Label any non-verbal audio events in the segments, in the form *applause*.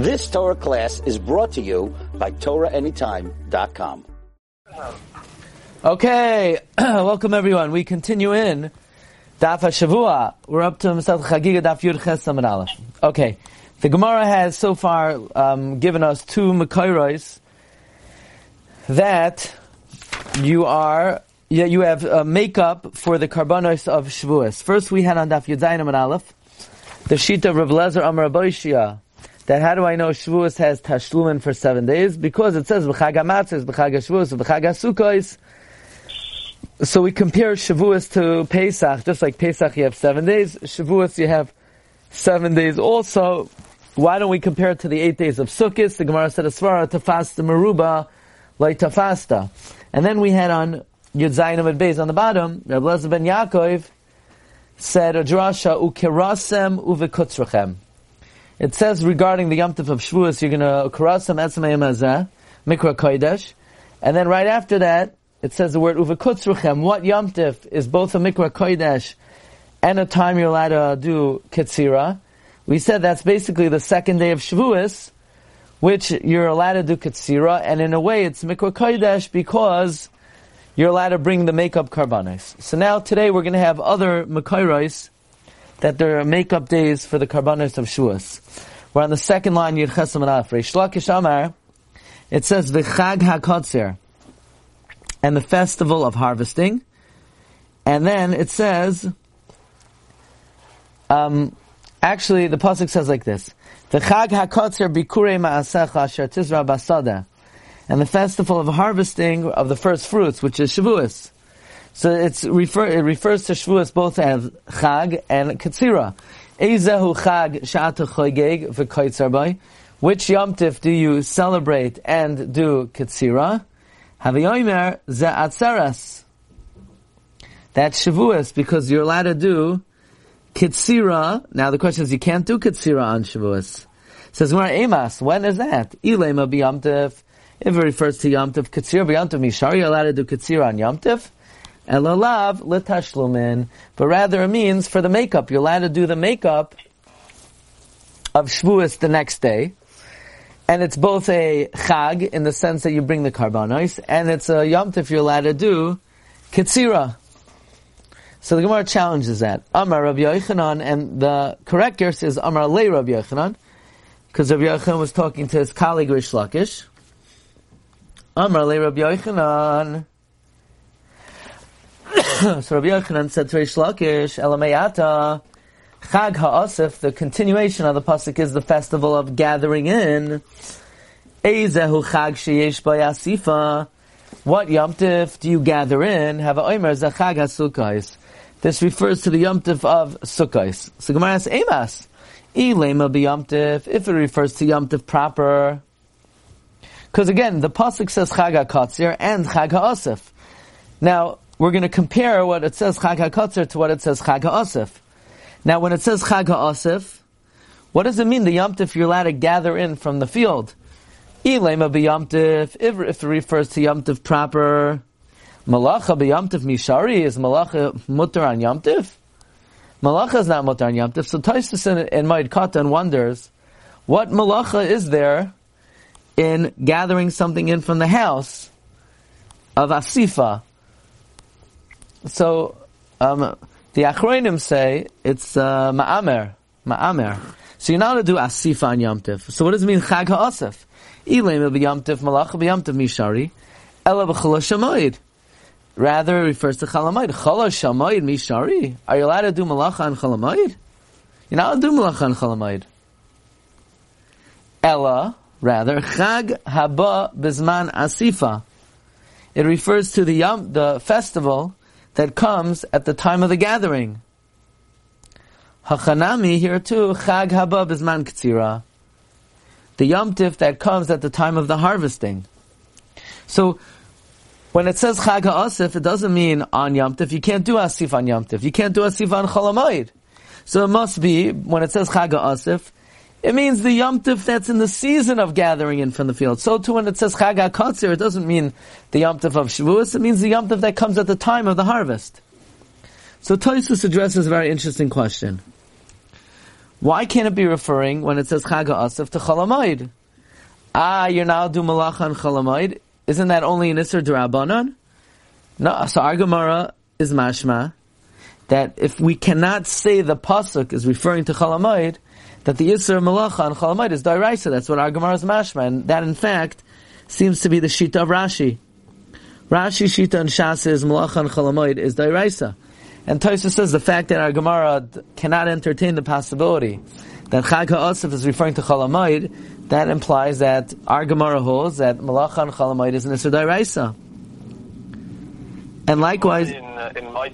This Torah class is brought to you by TorahAnytime.com. Okay, *clears throat* welcome everyone. We continue in Daf Shavua. We're up to Masad Chagiga Daf Yud Ches. Okay, the Gemara has so far um, given us two Makairos that you are yeah, you have uh, makeup for the karbanos of Shavuos. First, we had on Daf Yud Zayin Aleph the sheet of Rav Lezer Amar Aboishia that how do I know Shavuos has Tashlumin for seven days? Because it says B'chag HaMatzos, B'chag HaShavuos, B'chag HaSukkos. So we compare Shavuos to Pesach, just like Pesach you have seven days, Shavuos you have seven days also. Why don't we compare it to the eight days of Sukkot? The Gemara said Asvara tafasta meruba like tafasta. And then we had on Yud Zayin Amid Beis on the bottom, Rabbi Lezer ben Yaakov said a drasha ukerasem uvekutzrachem. It says regarding the Yom Tov of Shavuos, you're going to karasem etzmayim azeh, mikra kodesh, and then right after that, it says the word uvekutzrachem. What Yom Tov is both a mikra kodesh and a time you're allowed to do ketzira. We said that's basically the second day of Shavuos, which you're allowed to do ketzira, and in a way it's mikra kodesh because you're allowed to bring the makeup karbanis. So now today we're going to have other makairos that there are makeup days for the karbanis of Shuas. We're on the second line, Yud Chesam and Alf. Reish Amar, it says the Chag HaKotzer and the festival of harvesting. And then it says, um, actually the pasuk says like this: the Chag HaKotzer Bikure Ma'asecha Asher Tizra Basada and the festival of harvesting of the first fruits, which is Shavuos. So it's refer, it refers to Shavuos both as Chag and Katsira. Ezehu Chag Sha'ata Choygeg v'Koitzarbai. Which Yom Tif do you celebrate and do Katsira? Haviyomer Ze. That's Shavuos because you're allowed to do Katsira. Now the question is you can't do Katsira on Shavuos. says Gemara Emas, when is that? Ilema b'Yom if it refers to Yom Tov, Katsir Yom Tov Mishar, you're allowed to do Katsir on Yom Tov. And Lalav, Litashlumin. But rather it means for the makeup. You're allowed to do the makeup of Shavuos the next day. And it's both a Chag in the sense that you bring the karbanos, and it's a Yom Tov you're allowed to do Katsira. So the Gemara challenges that. Amar Rabbi Yochanan, and the correct guess is Amar Le Rabbi Yochanan, because Rabbi Yochanan was talking to his colleague Rish Lakish. Amar le Rabbi Yochanan. *coughs* so Rabbi Yochanan said to Rish Lakish, Elamayata, Chag HaAsif, the continuation of the pasuk is the festival of gathering in. Ezehu Chag Sheyesh Bayasifa. What Yom Tif do you gather in? Have a Omer Zachag HaSukkais. This refers to the Yom Tif of Sukkais. So Gemara asks, Emas. Ilema Yom Tif. If it refers to Yom Tif proper, because again, the pasuk says Chag HaKatzir and Chag HaOsif. Now, we're going to compare what it says Chag HaKatzir to what it says Chag HaOsif. Now, when it says Chag HaOsif, what does it mean, the Yom Tif you're allowed to gather in from the field? Ilema Yom Tif, if, it refers to Yom Tif proper, Malacha Yom Tif Mishari, is Malacha mutter on Yom Tif? Malacha is not mutter on Yom Tif. So Taisus in, in Ma'id Katan wonders, what Malacha is there in gathering something in from the house of Asifa. So, um, the Achroinim say it's uh, Ma'amer. Ma'amer. So you're not to do Asifa on Yom Tif. So what does it mean Chag HaAsif? Ilaim Yom Tif Malach Yom Tif Mishari. Ela Shamoid. Rather, it refers to Chalamayid. Chalash Shamoid Mishari. Are you allowed to do Malacha on Chalamayid? You're not allowed to do Malacha on Chalamayid. Ella, rather, Chag Haba Bizman Asifa. It refers to the Yom, the festival that comes at the time of the gathering. Hachanami here too, Chag Haba Bizman Ktsira. The Yom Tif that comes at the time of the harvesting. So, when it says Chag HaAsif, it doesn't mean on Yom Tif. You can't do Asif on Yom Tif. You can't do Asif on Cholamayid. So it must be, when it says Chag HaAsif, it means the Yom that's in the season of gathering in from the field. So too when it says Chag HaKatzir, it doesn't mean the Yom of Shavuos, it means the Yom that comes at the time of the harvest. So Toysus addresses a very interesting question. Why can't it be referring when it says Chag Asif to Chalamayid? Ah, you're now do Malacha on. Isn't that only an Isser Durabanan? No, so our Gemara is mashma that if we cannot say the pasuk is referring to Chalamayid, that the Isser Malacha on Chalamayid is Dairaisa. That's what our Gemara is mashma, and that in fact seems to be the Shita of Rashi. Rashi Shita and Shas is Malacha on Chalamayid is Dairaisa. And Tosa says the fact that our Gemara cannot entertain the possibility that Chag HaOsif is referring to Chalamayid, that implies that our Gemara holds that Malacha on Chalamayid is an Isser Dairaisa. And likewise, in, uh, in my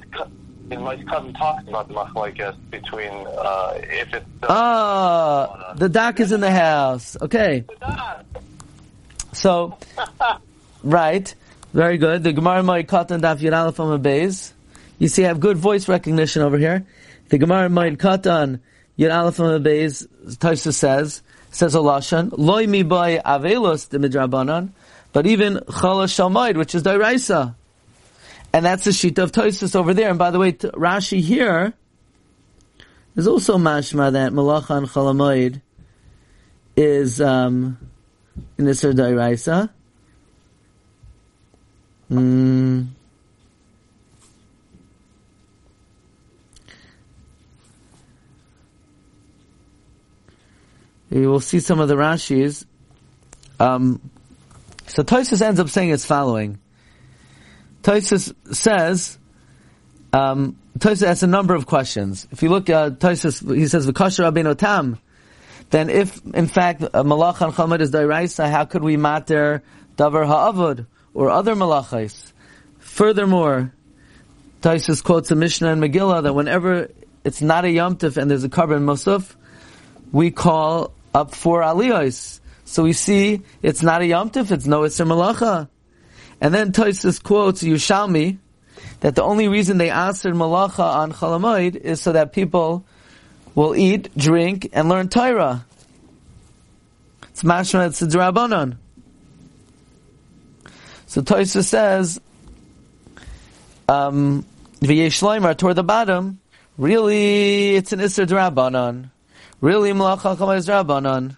my cousin talks about the machlokes between uh, if it's uh, ah, the doc is in the house. Okay, so *laughs* right, very good. The Gemara might katan daf yud aleph on beis. You see, I have good voice recognition over here. The Gemara might katan yud aleph on beis. Taisa says says a lashon loy mi by avelos the midrabanan, but even chala shalmaid, which is dairaisa. And that's the sheet of Toisus over there. And by the way, Rashi here is also mashma that Malacha and Chalamoid is um, in the Dairaisa. Mm. You will see some of the Rashis. Um, so Toisus ends up saying as following. Toisus says, um, Toisus asks a number of questions. If you look at Toisus, he says, "V'kasher Rabbeinu Tam." Then, if in fact malach and chamad is dairaisa, how could we matter davar ha'avod or other malachais? Furthermore, Toisus quotes a Mishnah and Megillah that whenever it's not a yomtiv and there's a korban musaf, we call up for aliyos. So we see it's not a yomtiv, it's no isser malacha. And then Toisus quotes Yushalmi that the only reason they answered malacha on Chalamoid is so that people will eat, drink, and learn Torah. It's mashma, it's a drabanon. So Toisus says, um, V'yeshleimer toward the bottom, really it's an Isser drabanon. Really malacha is drabanon.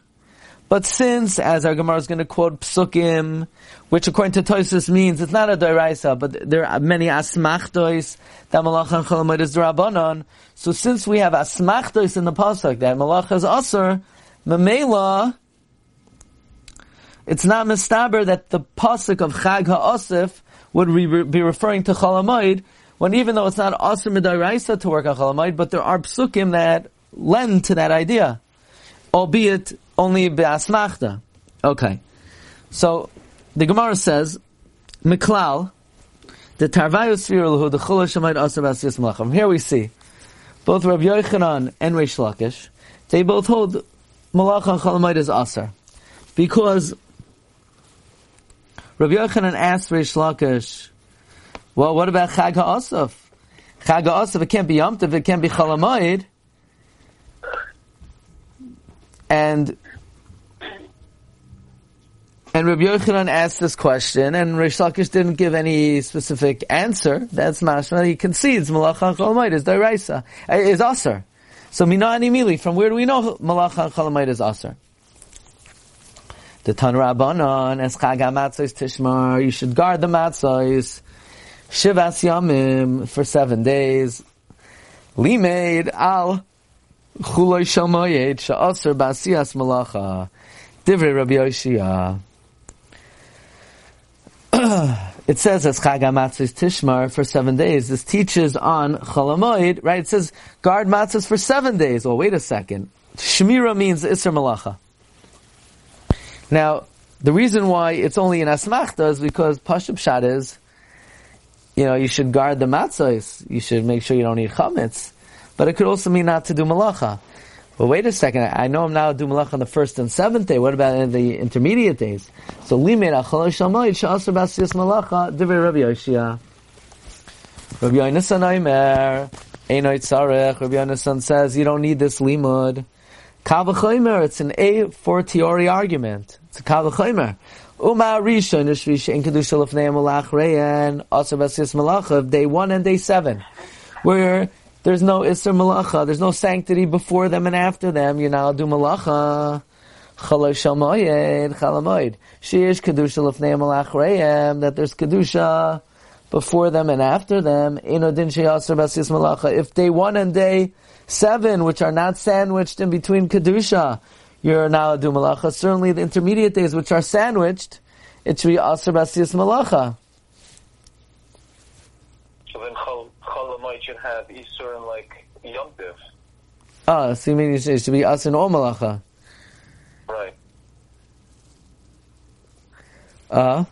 But since, as our Gemara is going to quote Psukim, which according to Toisus means it's not a Doiraisa, but there are many Asmachtois that Malach and Cholamid is Rabbanon. So since we have Asmachtois in the Pasuk that Malach is Asr, Mamela, it's not mistaber that the Pasuk of Chag HaOsif would be referring to Cholamoid, when even though it's not Asr Midairaisa to work on Cholamoid, but there are Psukim that lend to that idea. Albeit only be'asmachta. Okay. So, the Gemara says, Miklal, the Tarvayu Svirulhu, the Chula Shemaid Asr Malachim. Here we see, both Rabbi Yochanan and Reish Lakish, they both hold Malach and Chalamayit as Asr. Because Rabbi Yochanan asked Reish Lakish, well, what about Chag HaAsaf? Chag HaAsaf, it can't be Yomtiv, it can't be Chalamayit. And and Rabbi Yochanan asked this question, and Rish Lakish didn't give any specific answer. That's mashma. He concedes Malach Cholamayit is Dairaisa, uh, is Aser. So Mina Mili, from where do we know Malach Cholamayit is Aser? The Tan Rabbanon, Es Chag HaMatzos Tishmar, you should guard the Matzos, Shivas Yamim, for seven days. Limeid Al Chulay Shomoyed, Sha'aser Basias Malacha, Divrei Rabbi Yoshia. *sighs* it says as Chag Tishmar for seven days. This teaches on Cholamoid, right? It says guard matzahs for seven days. Well, wait a second. Shmira means Isser Malacha. Now, the reason why it's only in Asmachta is because Pashab Shad is, you know, you should guard the matzahs. You should make sure you don't eat chametz. But it could also mean not to do malacha. But wait a second, I know I'm now doing malach on the first and seventh day. What about in the intermediate days? So limit achalosh shamayit sha'asr basiyas malacha divrei Rabbi Yoshia. Rabbi Yonasan Aimer Einoit Sarech. Rabbi Yonasan says you don't need this limud. Kavachomer, it's an a fortiori argument. It's a kavachomer. Uma Rishon Ishvish in Kedusha Lefnei Malach Reyan Asr Basiyas Malacha day one and day seven, where there's no Isser Malacha, there's no sanctity before them and after them, allowed to do Malacha. Chalamoid. Sheish Kedusha Lefnei Malach that there's Kedusha before them and after them. Inodin Sheyasar Basis Malacha. If day one and day seven, which are not sandwiched in between Kedusha, you're now do Malacha. Certainly the intermediate days, which are sandwiched, it should be Asr Basis Malacha. So then should have Isur and like Yom Tiv. Ah, so you mean it should be Asr or Malacha? Right. Uh,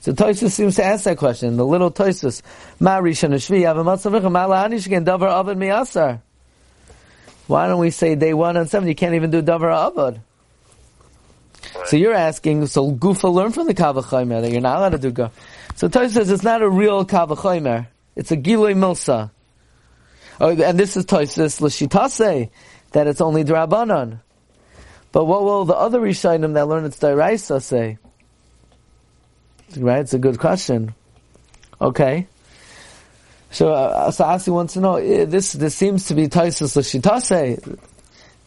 so Toisus seems to ask that question. The little Toisus, Ma Rishon Shvi, Avamatzavicha, Ma La'anish again, Davar Avad Miyasar. Why don't we say day one and seven? You can't even do Davar Avad. So you're asking, so Gufa learn from the Kavachaymer that you're not allowed to do Gufa. So Toisus says it's not a real Kavachaymer. It's a Giloi Milsa. Oh, and this is Toisus L'shitase, that it's only Drabanan. But what will the other Rishonim that learn it's Dairaisa say? Right, it's a good question. Okay. So, uh, so Asi wants to know, eh, this, this seems to be Taisus L'shitase,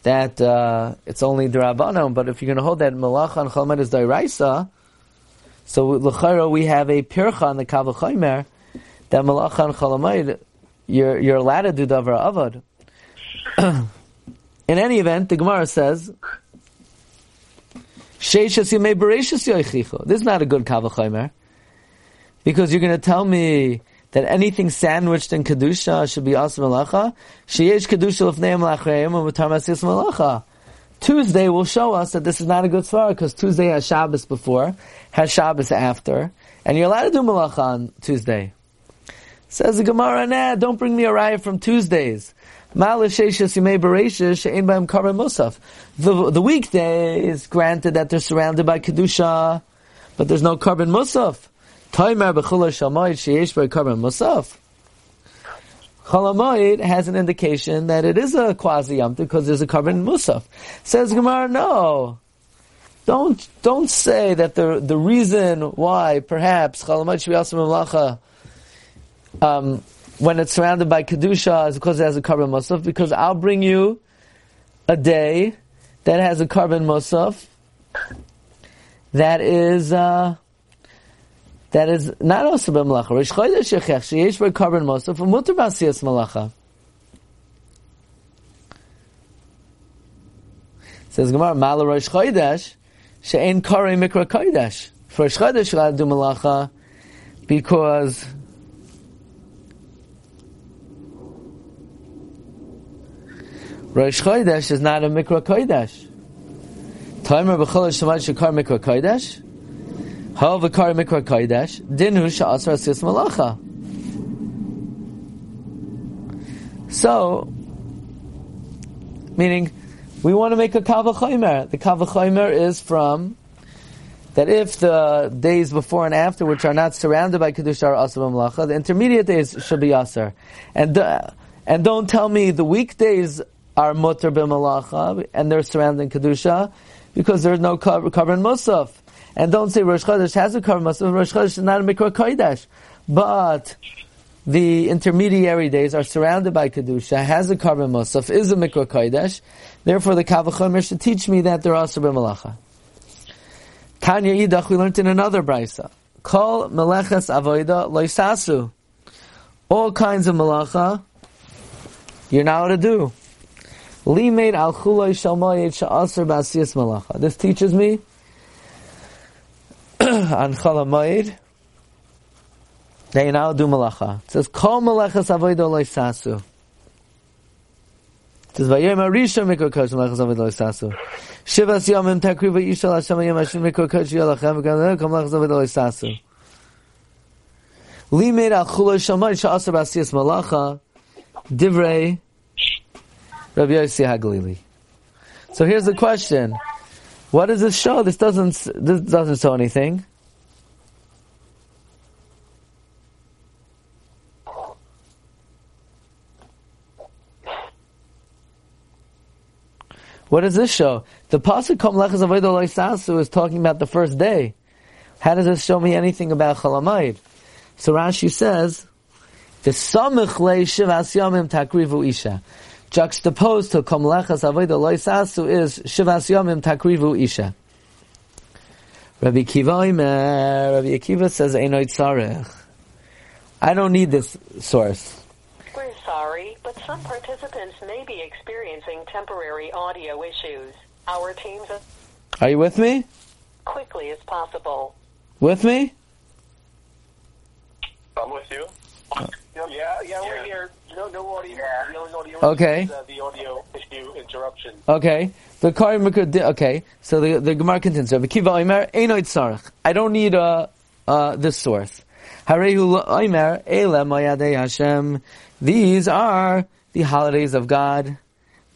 that, uh, it's only Drabanan, but if you're gonna hold that Malacha and Chalmed is Dairaisa, so L'chaira we have a Pircha on the Kavachaymer, that Malacha and Chalamayid, you're, you're allowed to do Davar Avad. *clears throat* In any event, the Gemara says, Sheishas Yemei Bereshis Yoichicho. This is not a good Kavachaymer. Because you're going to tell me that anything sandwiched in Kedusha should be Asa Malacha. Sheyesh Kedusha Lefnei Malachreim and Mutar Masis Malacha. Tuesday will show us that this is not a good svara because Tuesday has Shabbos before, has Shabbos after, and you're allowed to do Malacha on Tuesday. Says the Gemara, nah, don't bring me a riot from Tuesdays. The, the weekdays, granted that they're surrounded by Kedusha, but there's no korban musaf. Taimer b'chula shamayit sheyesh by korban musaf. Chalamayit has an indication that it is a quasi yamtiv because there's a korban musaf. Says Gemara, no. Don't, don't say that the, the reason why perhaps Chalamayit should be also malacha, um, when it's surrounded by kedusha is because it has a korban musaf. Because I'll bring you a day that has a korban musaf that is uh, that is not also b'malacha. Rish chodesh yechech sheyesh by korban musaf mutar b'asiyas malacha. Says Gemara, Mala Rosh Chodesh, she'en karei mikra kodesh. For Rosh Chodesh, you'll do malacha because Rosh Chodesh is not a Mikra Kodesh. Timer b'chol shemad shekar Mikra Kodesh. How v'kar Mikra Kodesh. Dinu sha'asar asis malacha. So, meaning, we want to make a kavachomer. The kavachomer is from that if the days before and after, which are not surrounded by kedusha, are asar malacha, the intermediate days should be asar. And uh, and don't tell me the weekdays are mutter b'malacha, and they're surrounding kedusha, because there's no in musaf. And don't say Rosh Chodesh has a cover musaf. Rosh Chodesh is not a mikra kodesh, but the intermediary days are surrounded by kedusha, has a cover musaf, is a mikra kodesh. Therefore, the kavachomer should teach me that they're also b'malacha. Tanya Idach, we learned in another brisa. Kol meleches avoida loisasu. All kinds of malacha, you're not to do. Limaid al chulay shalmayit sha'asr ba'asiyas malacha. This teaches me on chalamayid that you now do malacha. It says, Kol malachas avodah loisasu. It says, Vayem arisha mikro kosh malachas avodah loisasu. Shivas yomim takriva yishal Hashem yom Hashem mikro kosh yalachem v'gam kol malachas avodah loisasu. Limaid al chulay shalmayit sha'asr ba'asiyas malacha. Divrei Rabbi Yossi Haglili. So here's the question: What does this show? This doesn't. This doesn't show anything. What does this show? The pasuk Kom Lechas Avodah Sasu is talking about the first day. How does this show me anything about Chalamayid? So Rashi says, The samich le shivas yamim takrivu isha. Juxtaposed to kom avodah loisasu is shivas yamim takrivu isha. Rabbi Kiva Rabbi Akiva says Einoit Tzarech. I don't need this source. We're sorry, but some participants may be experiencing temporary audio issues. Our teams as Are you with me? quickly as possible. With me? I'm with you. Yeah, yeah, we're here. No, no audio. The only audio Okay. is uh, the audio issue interruption. Okay. The Kari Mikra di- okay. So the the Gemara continues. Rabbi Kiva Omer, Einoit Tzarech. I don't need uh, uh, this source. These are the holidays of God.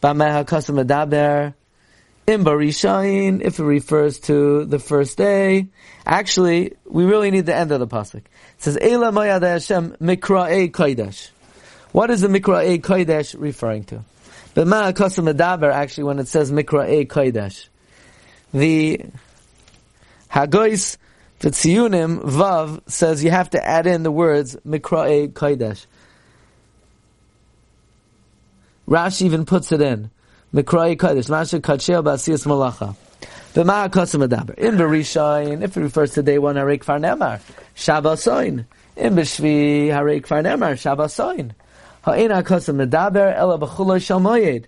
If it refers to the first day. Actually, we really need the end of the pasuk. It says, Ele Mayadei. What is the Mikra'ei Kodesh referring to? Actually, when it says Mikra E Kodesh, the Hagois V'tziyunim Vav says you have to add in the words Mikra E Kodesh. Rashi even puts it in. Mikra E Kodesh. Masha Kachel Basiyas Malacha. The Ma'akasa Medaber. In Berishayin, if it refers to day one, Harei Kfar Nemar. Shabbasoin. In Beshvi, Harei Kfar Nemar. Shabbasoin. Ha'in ha'kasa medaber ela b'chuloi shal moyed.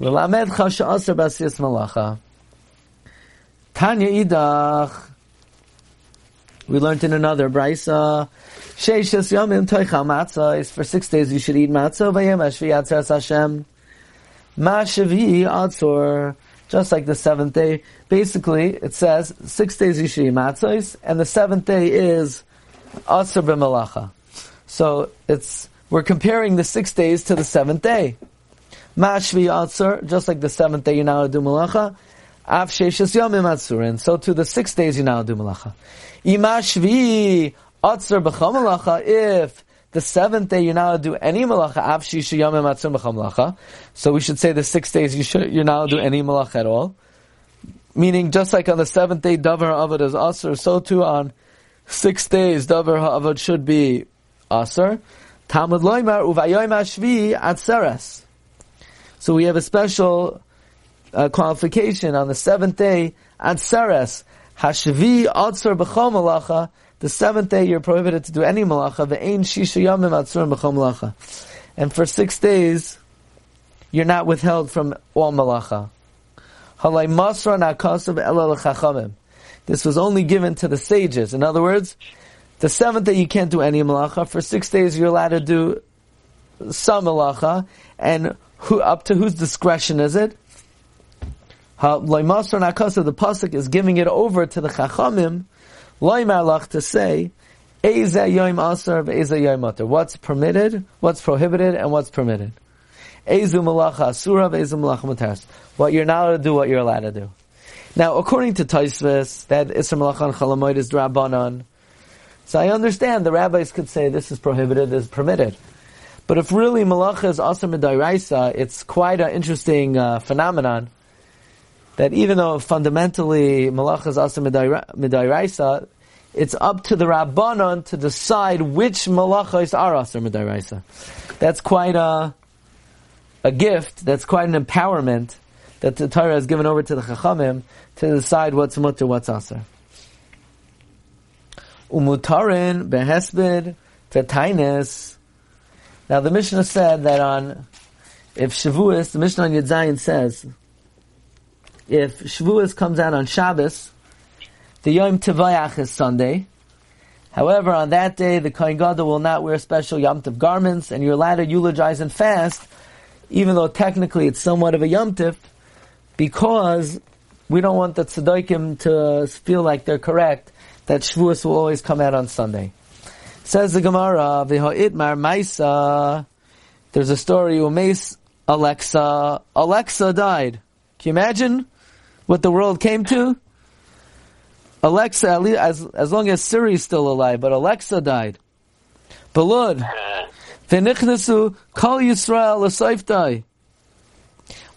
V'lamed cha she'aser b'asiyas malacha. Tanya idach. We learned in another brisa. Sheishas yomim toichal matzah. is For six days you should eat matzah. V'yem ashvi yatzeres Hashem. Ma shavi atzor. Just like the seventh day. Basically, it says six days you should eat matzahs, and the seventh day is atzor b'malacha. So it's we're comparing the six days to the seventh day. Mashvi Atzur, just like the seventh day you now do malacha. Av Sheshas Yomim Atzurin. So to the six days you now do malacha. Imashvi Atzur B'cham malacha. If the seventh day you now do any malacha, Av Shesha Yomim Atzur B'cham malacha. So we should say the six days you should you now do any malacha at all. Meaning, just like on the seventh day Davar Avad is Asur, so too on six days Davar Avad should be Asur. Talmud Loimar Uvayoim Ashvi Atzeres. So we have a special uh, qualification on the seventh day Atzeres Hashvi Atzer B'chol Malacha. The seventh day you're prohibited to do any malacha. Ve'ein Shisha Yamim Atzer B'chol Malacha. And for six days you're not withheld from all malacha. Halay Masra Nakasav Ela L'Chachamim. This was only given to the sages. In other words, the seventh day you can't do any malacha. For six days you're allowed to do some malacha. And who, up to whose discretion is it? Loimasar Nakasa, the pasuk is giving it over to the chachamim. Loimalach to say, Eza yoim asar ve'eza yoim atar. What's permitted, what's prohibited, and what's permitted. Ezu malacha asura ve'ezu malacha mataras. What you're not allowed to do, what you're allowed to do. Now, according to Taisvis, that Isra malacha and chalamoid is drabanan. So I understand the rabbis could say this is prohibited, this is permitted. But if really malacha is asr midairaisa, it's quite an interesting uh, phenomenon that even though fundamentally malacha is asr midairaisa, it's up to the rabbanon to decide which malachas are asr midairaisa. That's quite a a gift. That's quite an empowerment that the Torah has given over to the chachamim to decide what's mutter, what's asr. Umutarin behesped tetainis. Now the Mishnah said that on if Shavuos, the Mishnah on Yud says, if Shavuos comes out on Shabbos, the Yom Tevayach is Sunday. However, on that day, the Kohen Gadol will not wear special Yom Tov garments, and you're allowed to eulogize and fast, even though technically it's somewhat of a Yom Tov, because we don't want the Tzedaikim to feel like they're correct that Shavuos will always come out on Sunday. Says the Gemara, V'ha'itmar Maisa, there's a story, Umes Alexa, Alexa died. Can you imagine what the world came to? Alexa, at least, as, as long as Siri's still alive, but Alexa died. Belud, V'nichnesu Kol Yisrael L'Saiftai.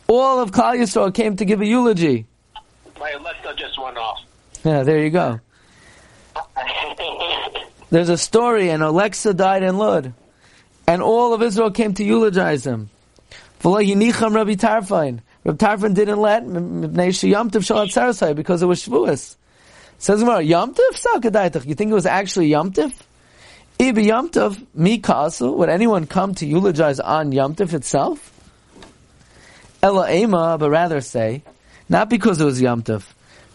All of Kal Yisrael came to give a eulogy. My Alexa just went off. Yeah, there you go. There's a story, and Alexa died in Lud. and all of Israel came to eulogize him. Rabbi Tarfon. Rabbi Tarfon didn't let because it was Shavuos. Says Gemara, Yamtiv. You think it was actually Yamtiv? Ibi Yamtiv, mi kasu. Would anyone come to eulogize on Yamtiv itself? Ela Ema, but rather say, not because it was Yamtiv.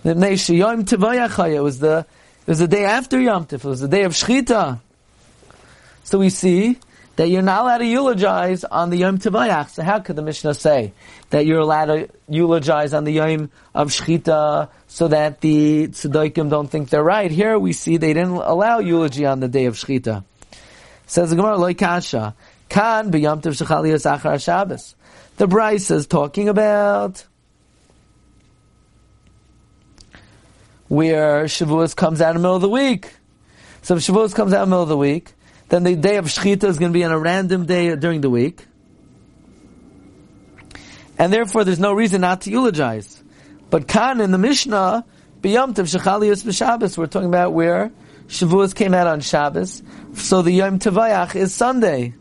It was the, it was the day after Yamtiv. It was the day of Shchita. So we see that you're not allowed to eulogize on the Yom Tivayach. So how could the Mishnah say that you're allowed to eulogize on the Yom of Shechita so that the Tzedaikim don't think they're right? Here we see they didn't allow eulogy on the day of Shechita. Says the Gemara, Loi Kasha, Kan b'Yom Tov Shechaliyas Achar Shabbos. The Braisa is talking about where Shavuos comes out in the middle of the week. So if Shavuos comes out in the middle of the week, then the day of Shechita is going to be on a random day during the week. And therefore there's no reason not to eulogize. But Khan in the Mishnah, B'Yom Tov Shechaliyos B'Shabbos, we're talking about where Shavuos came out on Shabbos. So the Yom Tavayach is Sunday.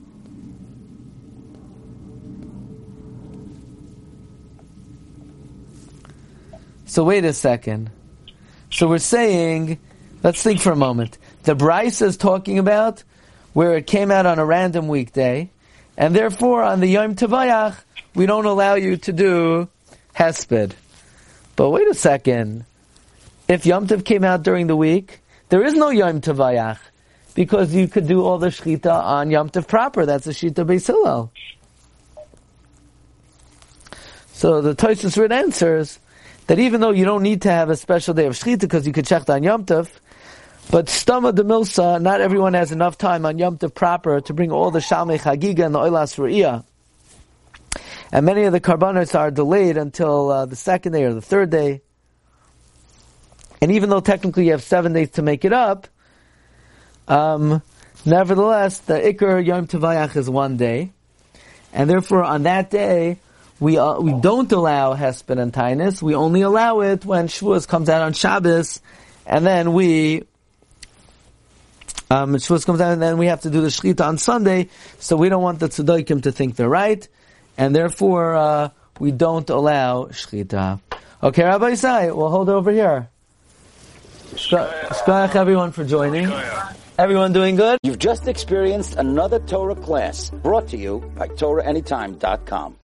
So wait a second. So we're saying, let's think for a moment. The Braisa is talking about where it came out on a random weekday, and therefore on the Yom Tavayach, we don't allow you to do Hesped. But wait a second. If Yom Tov came out during the week, there is no Yom Tavayach, because you could do all the Shechita on Yom Tov proper. That's a Shita Beis So the Toysus answers that even though you don't need to have a special day of Shechita because you could check on Yom Tov, but Stama de Milsa, not everyone has enough time on Yom Tov proper to bring all the Shalmei Chagiga and the Oilas Ru'iyah. And many of the Karbanos are delayed until uh, the second day or the third day. And even though technically you have seven days to make it up, um, nevertheless, the Iker Yom Tavayach is one day. And therefore, on that day, we uh, we don't allow Hesped and Tainus. We only allow it when Shavuos comes out on Shabbos, and then we um, Shavuos comes out, and then we have to do the Shechita on Sunday. So we don't want the Tzedaikim to think they're right, and therefore uh, we don't allow Shechita. Okay, Rabbi Isai, we'll hold over here. Shkoyach everyone for joining. Everyone doing good? You've just experienced another Torah class brought to you by TorahAnytime.com.